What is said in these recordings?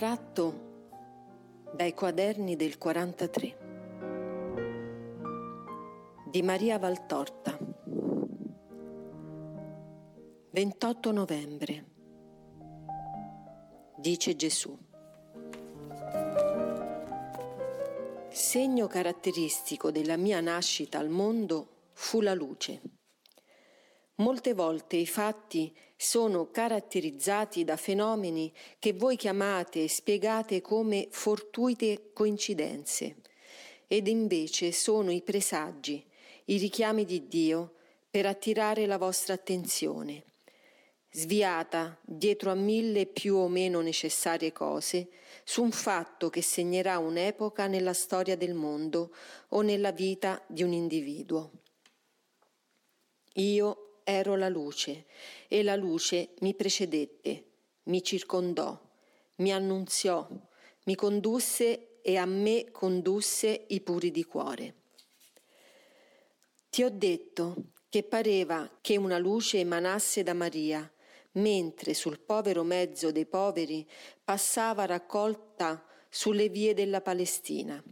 Estratto dai quaderni del 43 di Maria Valtorta 28 novembre Dice Gesù Segno caratteristico della mia nascita al mondo fu la luce. Molte volte i fatti sono caratterizzati da fenomeni che voi chiamate e spiegate come fortuite coincidenze, ed invece sono i presagi, i richiami di Dio per attirare la vostra attenzione. Sviata dietro a mille più o meno necessarie cose, su un fatto che segnerà un'epoca nella storia del mondo o nella vita di un individuo. Io ero la luce e la luce mi precedette, mi circondò, mi annunziò, mi condusse e a me condusse i puri di cuore. Ti ho detto che pareva che una luce emanasse da Maria, mentre sul povero mezzo dei poveri passava raccolta sulle vie della Palestina.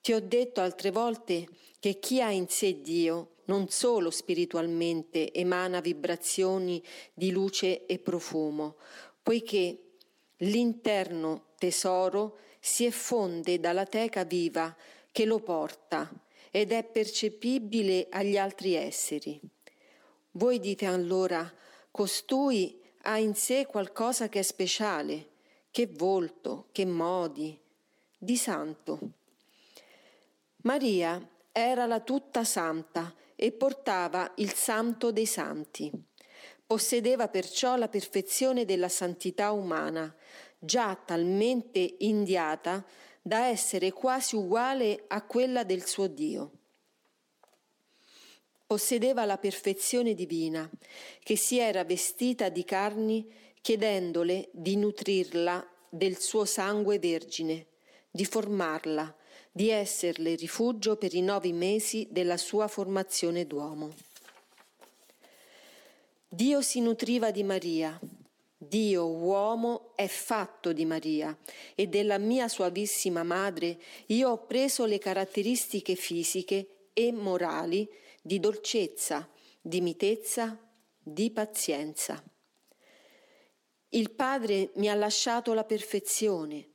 Ti ho detto altre volte che chi ha in sé Dio non solo spiritualmente emana vibrazioni di luce e profumo, poiché l'interno tesoro si effonde dalla teca viva che lo porta ed è percepibile agli altri esseri. Voi dite allora, costui ha in sé qualcosa che è speciale, che volto, che modi, di santo. Maria era la tutta santa e portava il santo dei santi. Possedeva perciò la perfezione della santità umana, già talmente indiata da essere quasi uguale a quella del suo Dio. Possedeva la perfezione divina, che si era vestita di carni chiedendole di nutrirla del suo sangue vergine, di formarla, di esserle rifugio per i nove mesi della sua formazione d'uomo. Dio si nutriva di Maria, Dio uomo è fatto di Maria e della mia suavissima madre io ho preso le caratteristiche fisiche e morali di dolcezza, di mitezza, di pazienza. Il Padre mi ha lasciato la perfezione,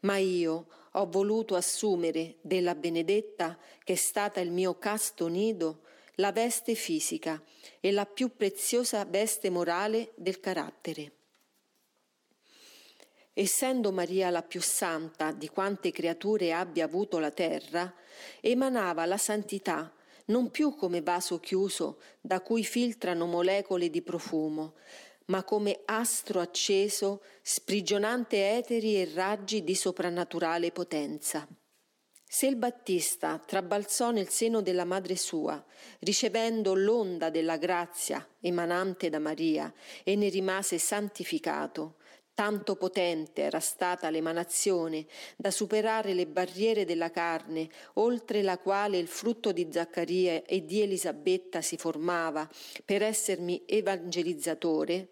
ma io ho voluto assumere della benedetta, che è stata il mio casto nido, la veste fisica e la più preziosa veste morale del carattere. Essendo Maria la più santa di quante creature abbia avuto la terra, emanava la santità non più come vaso chiuso da cui filtrano molecole di profumo, ma come astro acceso, sprigionante eteri e raggi di soprannaturale potenza. Se il Battista trabalzò nel seno della madre sua, ricevendo l'onda della grazia emanante da Maria, e ne rimase santificato, Tanto potente era stata l'emanazione da superare le barriere della carne, oltre la quale il frutto di Zaccaria e di Elisabetta si formava per essermi evangelizzatore,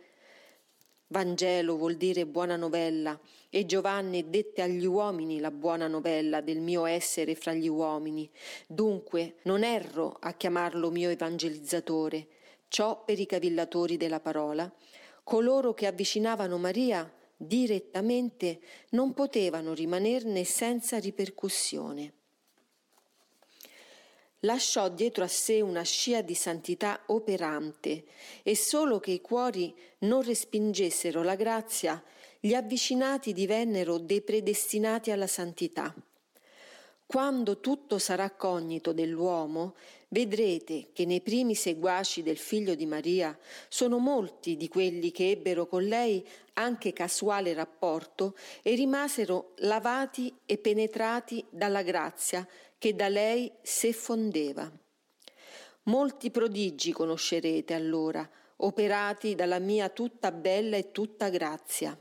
Vangelo vuol dire buona novella e Giovanni dette agli uomini la buona novella del mio essere fra gli uomini. Dunque non erro a chiamarlo mio evangelizzatore, ciò per i cavillatori della parola, coloro che avvicinavano Maria direttamente non potevano rimanerne senza ripercussione lasciò dietro a sé una scia di santità operante e solo che i cuori non respingessero la grazia, gli avvicinati divennero dei predestinati alla santità. Quando tutto sarà cognito dell'uomo, vedrete che nei primi seguaci del figlio di Maria sono molti di quelli che ebbero con lei anche casuale rapporto e rimasero lavati e penetrati dalla grazia che da lei se fondeva. Molti prodigi conoscerete allora, operati dalla mia tutta bella e tutta grazia.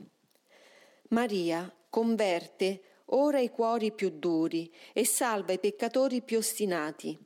Maria converte ora i cuori più duri e salva i peccatori più ostinati,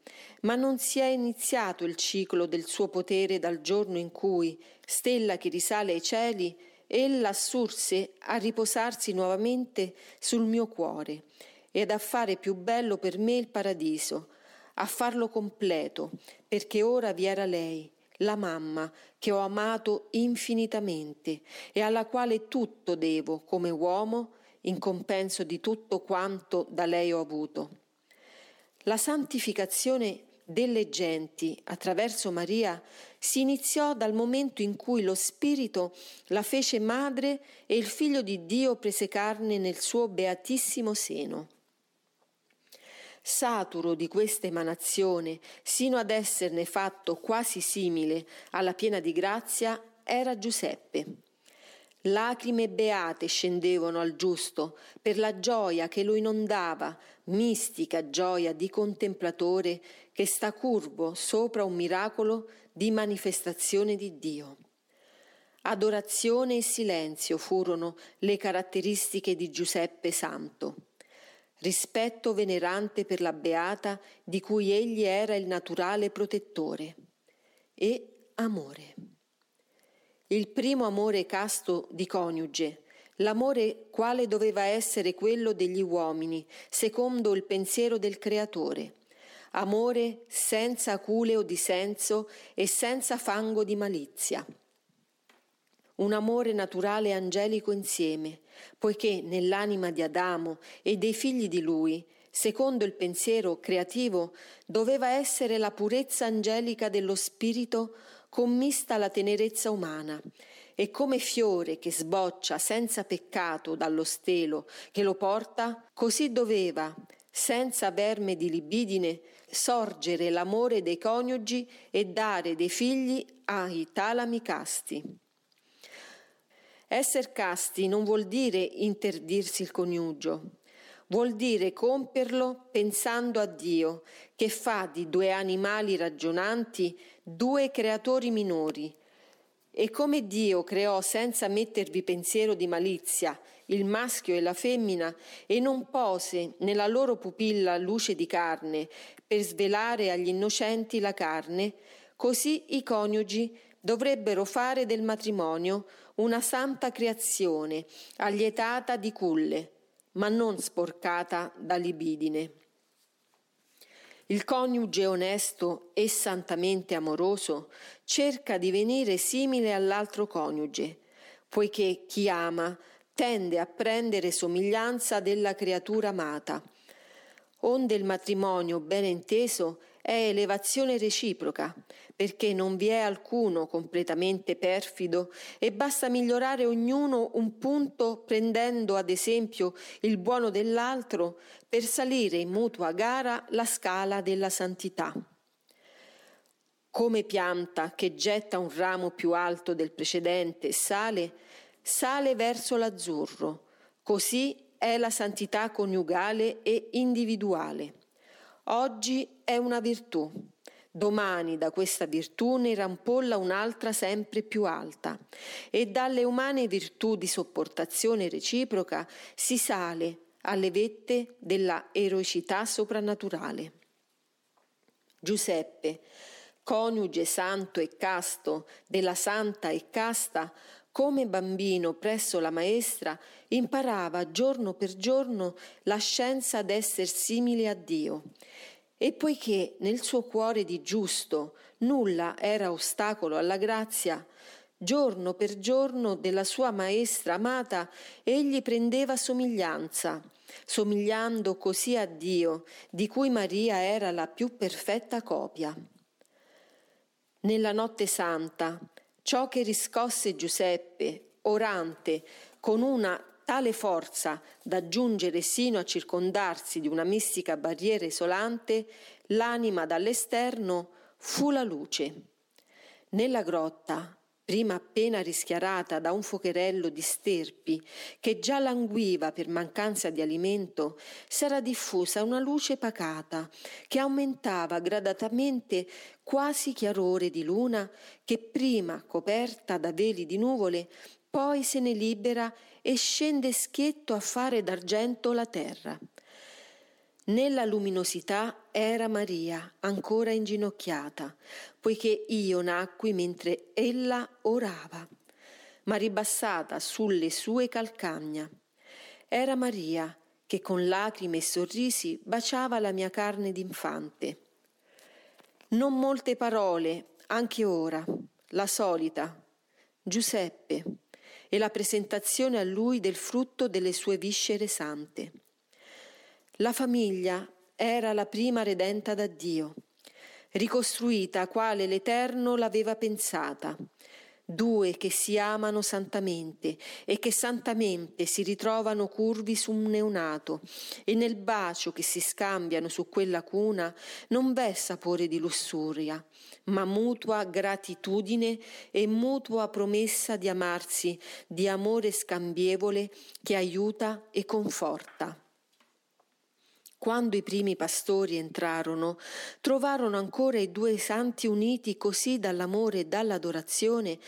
ma non si è iniziato il ciclo del suo potere dal giorno in cui, stella che risale ai cieli, ella assurse a riposarsi nuovamente sul mio cuore ed a fare più bello per me il paradiso, a farlo completo, perché ora vi era lei, la mamma che ho amato infinitamente e alla quale tutto devo come uomo in compenso di tutto quanto da lei ho avuto. La santificazione delle genti attraverso Maria si iniziò dal momento in cui lo Spirito la fece madre e il Figlio di Dio prese carne nel suo beatissimo seno. Saturo di questa emanazione, sino ad esserne fatto quasi simile alla piena di grazia, era Giuseppe. Lacrime beate scendevano al giusto per la gioia che lo inondava, mistica gioia di contemplatore che sta curvo sopra un miracolo di manifestazione di Dio. Adorazione e silenzio furono le caratteristiche di Giuseppe Santo. Rispetto venerante per la beata di cui egli era il naturale protettore. E amore il primo amore casto di coniuge, l'amore quale doveva essere quello degli uomini, secondo il pensiero del Creatore, amore senza aculeo di senso e senza fango di malizia. Un amore naturale e angelico insieme, poiché nell'anima di Adamo e dei figli di lui, secondo il pensiero creativo, doveva essere la purezza angelica dello spirito commista alla tenerezza umana e come fiore che sboccia senza peccato dallo stelo che lo porta, così doveva, senza verme di libidine, sorgere l'amore dei coniugi e dare dei figli ai talami casti. Esser casti non vuol dire interdirsi il coniugio, vuol dire compierlo pensando a Dio, che fa di due animali ragionanti due creatori minori. E come Dio creò senza mettervi pensiero di malizia il maschio e la femmina e non pose nella loro pupilla luce di carne per svelare agli innocenti la carne, così i coniugi dovrebbero fare del matrimonio una santa creazione, allietata di culle ma non sporcata da libidine. Il coniuge onesto e santamente amoroso cerca di venire simile all'altro coniuge, poiché chi ama tende a prendere somiglianza della creatura amata. Onde il matrimonio ben inteso è elevazione reciproca, perché non vi è alcuno completamente perfido e basta migliorare ognuno un punto prendendo ad esempio il buono dell'altro per salire in mutua gara la scala della santità. Come pianta che getta un ramo più alto del precedente e sale, sale verso l'azzurro, così è la santità coniugale e individuale. Oggi è una virtù, domani da questa virtù ne rampolla un'altra sempre più alta e dalle umane virtù di sopportazione reciproca si sale alle vette della eroicità soprannaturale. Giuseppe, coniuge santo e casto della santa e casta, come bambino presso la maestra, imparava giorno per giorno la scienza d'esser simile a Dio e poiché nel suo cuore di giusto nulla era ostacolo alla grazia, giorno per giorno della sua maestra amata egli prendeva somiglianza, somigliando così a Dio, di cui Maria era la più perfetta copia. Nella notte santa, ciò che riscosse Giuseppe, orante, con una tale forza da giungere sino a circondarsi di una mistica barriera isolante, l'anima dall'esterno fu la luce. Nella grotta, prima appena rischiarata da un focherello di sterpi che già languiva per mancanza di alimento, s'era diffusa una luce pacata che aumentava gradatamente quasi chiarore di luna che prima, coperta da veli di nuvole, poi se ne libera e scende schietto a fare d'argento la terra. Nella luminosità era Maria, ancora inginocchiata, poiché io nacqui mentre ella orava. ma ribassata sulle sue calcagna. Era Maria che con lacrime e sorrisi baciava la mia carne d'infante. Non molte parole, anche ora, la solita, Giuseppe, e la presentazione a lui del frutto delle sue viscere sante. La famiglia era la prima redenta da Dio, ricostruita quale l'Eterno l'aveva pensata, due che si amano santamente e che santamente si ritrovano curvi su un neonato e nel bacio che si scambiano su quella cuna non v'è sapore di lussuria, ma mutua gratitudine e mutua promessa di amarsi, di amore scambievole che aiuta e conforta. Quando i primi pastori entrarono, trovarono ancora i due santi uniti così dall'amore e dall'adorazione,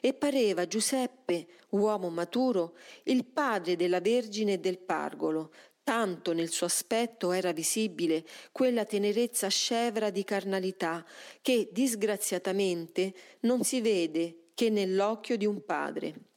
e pareva Giuseppe, uomo maturo, il padre della Vergine e del Pargolo, tanto nel suo aspetto era visibile quella tenerezza scevra di carnalità che disgraziatamente non si vede che nell'occhio di un padre.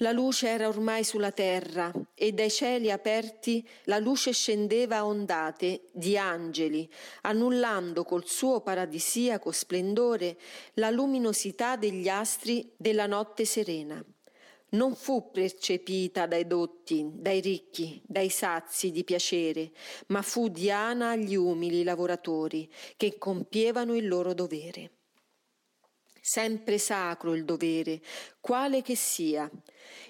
La luce era ormai sulla terra e dai cieli aperti la luce scendeva a ondate di angeli, annullando col suo paradisiaco splendore la luminosità degli astri della notte serena. Non fu percepita dai dotti, dai ricchi, dai sazi di piacere, ma fu diana agli umili lavoratori che compievano il loro dovere sempre sacro il dovere, quale che sia.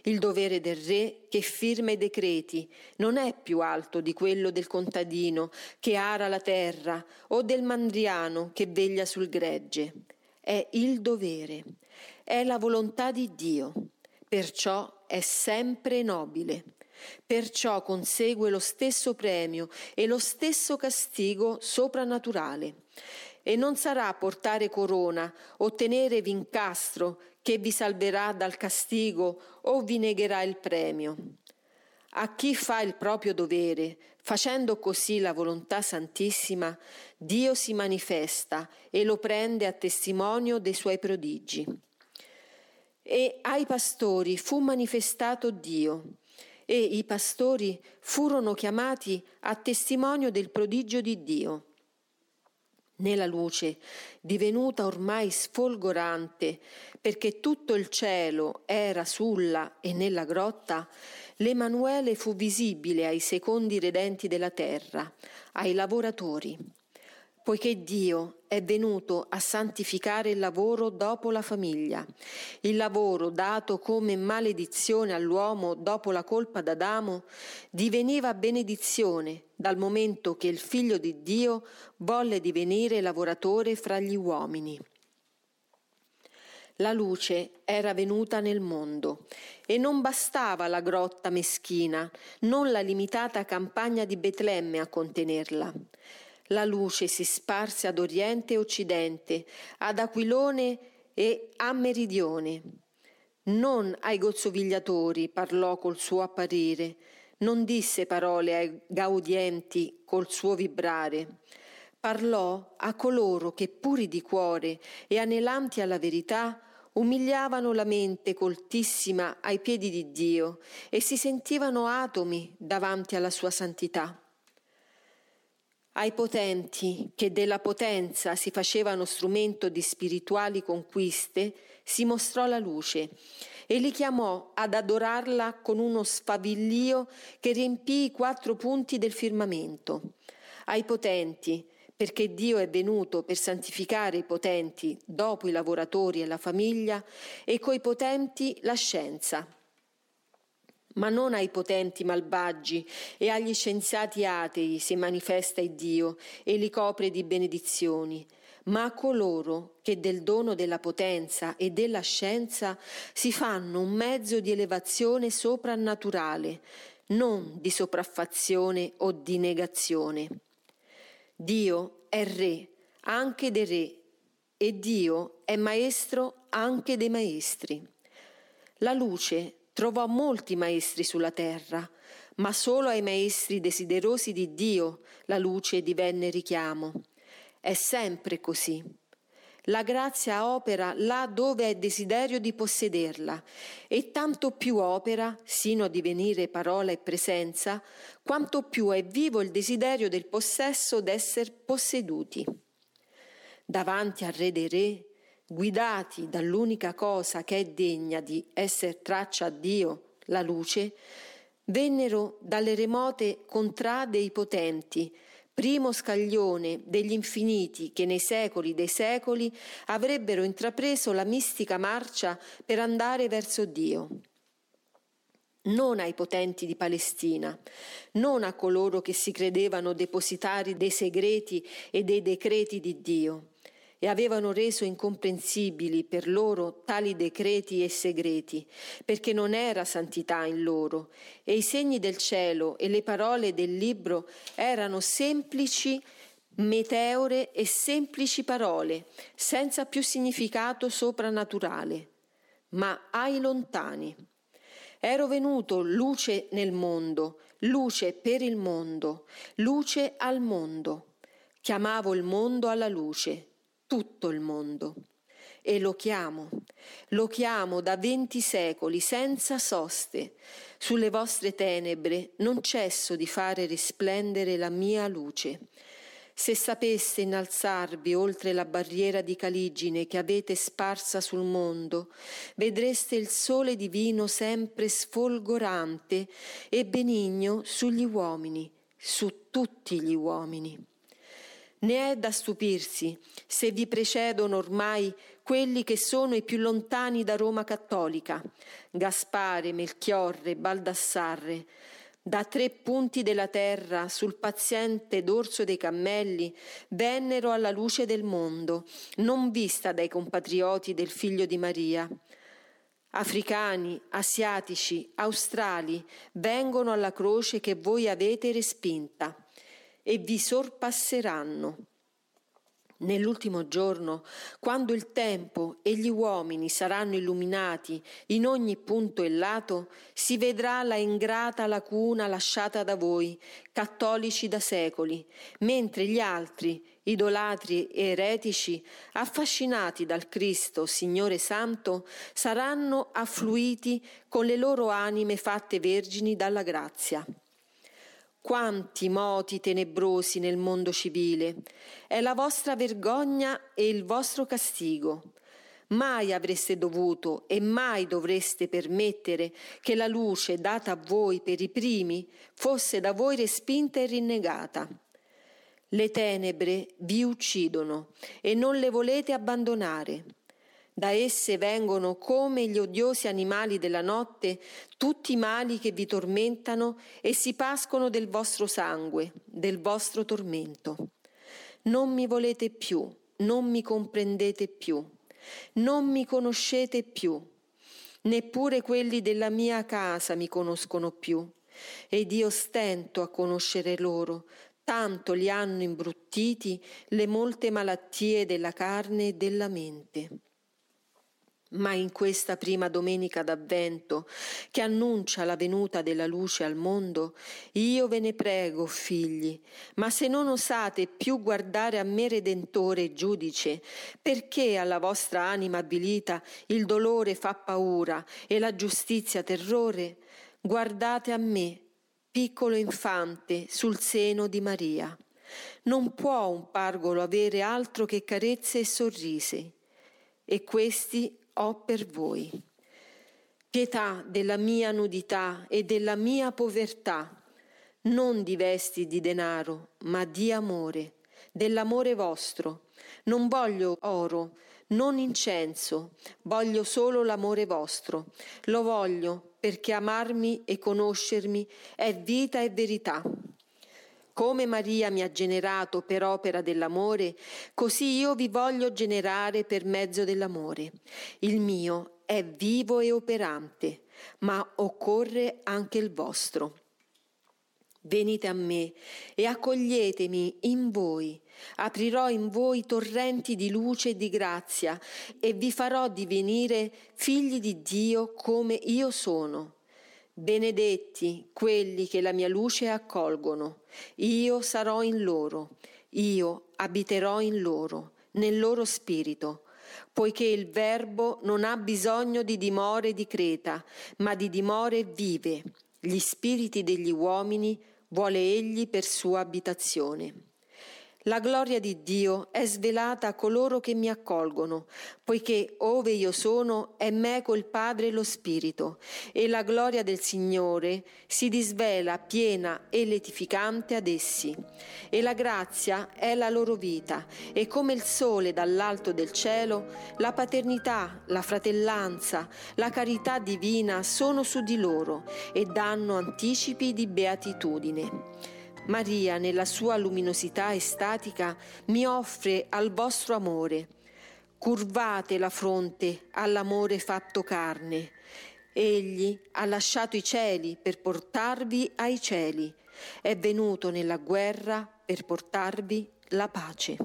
Il dovere del re che firma i decreti non è più alto di quello del contadino che ara la terra o del mandriano che veglia sul gregge. È il dovere, è la volontà di Dio, perciò è sempre nobile. Perciò consegue lo stesso premio e lo stesso castigo soprannaturale e non sarà portare corona, ottenere vincastro che vi salverà dal castigo o vi negherà il premio. A chi fa il proprio dovere, facendo così la volontà santissima, Dio si manifesta e lo prende a testimonio dei suoi prodigi. E ai pastori fu manifestato Dio, e i pastori furono chiamati a testimonio del prodigio di Dio. Nella luce, divenuta ormai sfolgorante, perché tutto il cielo era sulla e nella grotta, l'Emanuele fu visibile ai secondi redenti della terra, ai lavoratori poiché Dio è venuto a santificare il lavoro dopo la famiglia, il lavoro dato come maledizione all'uomo dopo la colpa d'Adamo, diveniva benedizione dal momento che il figlio di Dio volle divenire lavoratore fra gli uomini. La luce era venuta nel mondo e non bastava la grotta meschina, non la limitata campagna di Betlemme a contenerla. La luce si sparse ad oriente e occidente, ad Aquilone e a meridione. Non ai gozzovigliatori parlò col suo apparire, non disse parole ai gaudienti col suo vibrare. Parlò a coloro che puri di cuore e anelanti alla verità umiliavano la mente coltissima ai piedi di Dio e si sentivano atomi davanti alla sua santità ai potenti che della potenza si facevano strumento di spirituali conquiste, si mostrò la luce e li chiamò ad adorarla con uno sfavillio che riempì i quattro punti del firmamento. Ai potenti, perché Dio è venuto per santificare i potenti dopo i lavoratori e la famiglia, e coi potenti la scienza ma non ai potenti malvagi e agli scienziati atei si manifesta il Dio e li copre di benedizioni, ma a coloro che del dono della potenza e della scienza si fanno un mezzo di elevazione soprannaturale, non di sopraffazione o di negazione. Dio è Re anche dei re e Dio è Maestro anche dei maestri. La luce Trovò molti maestri sulla terra, ma solo ai maestri desiderosi di Dio la luce divenne richiamo. È sempre così. La grazia opera là dove è desiderio di possederla, e tanto più opera, sino a divenire parola e presenza, quanto più è vivo il desiderio del possesso d'esser posseduti. Davanti al Re dei Re, guidati dall'unica cosa che è degna di essere traccia a Dio, la luce, vennero dalle remote contrade i potenti, primo scaglione degli infiniti che nei secoli dei secoli avrebbero intrapreso la mistica marcia per andare verso Dio. Non ai potenti di Palestina, non a coloro che si credevano depositari dei segreti e dei decreti di Dio, e avevano reso incomprensibili per loro tali decreti e segreti, perché non era santità in loro, e i segni del cielo e le parole del libro erano semplici meteore e semplici parole, senza più significato soprannaturale, ma ai lontani. Ero venuto luce nel mondo, luce per il mondo, luce al mondo. Chiamavo il mondo alla luce tutto il mondo. E lo chiamo, lo chiamo da venti secoli senza soste. Sulle vostre tenebre non cesso di fare risplendere la mia luce. Se sapeste innalzarvi oltre la barriera di caligine che avete sparsa sul mondo, vedreste il sole divino sempre sfolgorante e benigno sugli uomini, su tutti gli uomini. Ne è da stupirsi se vi precedono ormai quelli che sono i più lontani da Roma cattolica, Gaspare, Melchiorre, Baldassarre, da tre punti della terra sul paziente dorso dei cammelli vennero alla luce del mondo, non vista dai compatrioti del figlio di Maria. Africani, asiatici, australi vengono alla croce che voi avete respinta e vi sorpasseranno. Nell'ultimo giorno, quando il tempo e gli uomini saranno illuminati in ogni punto e lato, si vedrà la ingrata lacuna lasciata da voi, cattolici da secoli, mentre gli altri, idolatri e eretici, affascinati dal Cristo, Signore Santo, saranno affluiti con le loro anime fatte vergini dalla grazia. Quanti moti tenebrosi nel mondo civile. È la vostra vergogna e il vostro castigo. Mai avreste dovuto e mai dovreste permettere che la luce data a voi per i primi fosse da voi respinta e rinnegata. Le tenebre vi uccidono e non le volete abbandonare. Da esse vengono come gli odiosi animali della notte tutti i mali che vi tormentano e si pascono del vostro sangue, del vostro tormento. Non mi volete più, non mi comprendete più, non mi conoscete più, neppure quelli della mia casa mi conoscono più, ed io stento a conoscere loro, tanto li hanno imbruttiti le molte malattie della carne e della mente. Ma in questa prima domenica d'avvento, che annuncia la venuta della luce al mondo, io ve ne prego, figli, ma se non osate più guardare a me Redentore e Giudice, perché alla vostra anima avvilita il dolore fa paura e la giustizia terrore, guardate a me, piccolo infante, sul seno di Maria. Non può un pargolo avere altro che carezze e sorrisi, e questi ho per voi. Pietà della mia nudità e della mia povertà, non di vesti di denaro, ma di amore, dell'amore vostro. Non voglio oro, non incenso, voglio solo l'amore vostro. Lo voglio perché amarmi e conoscermi è vita e verità. Come Maria mi ha generato per opera dell'amore, così io vi voglio generare per mezzo dell'amore. Il mio è vivo e operante, ma occorre anche il vostro. Venite a me e accoglietemi in voi. Aprirò in voi torrenti di luce e di grazia e vi farò divenire figli di Dio come io sono. Benedetti quelli che la mia luce accolgono. Io sarò in loro, io abiterò in loro, nel loro spirito, poiché il Verbo non ha bisogno di dimore di creta, ma di dimore vive. Gli spiriti degli uomini vuole egli per sua abitazione. La gloria di Dio è svelata a coloro che mi accolgono, poiché ove io sono è meco il Padre e lo Spirito, e la gloria del Signore si disvela piena e letificante ad essi. E la grazia è la loro vita, e come il sole dall'alto del cielo, la paternità, la fratellanza, la carità divina sono su di loro e danno anticipi di beatitudine. Maria, nella sua luminosità estatica, mi offre al vostro amore. Curvate la fronte all'amore fatto carne. Egli ha lasciato i cieli per portarvi ai cieli. È venuto nella guerra per portarvi la pace.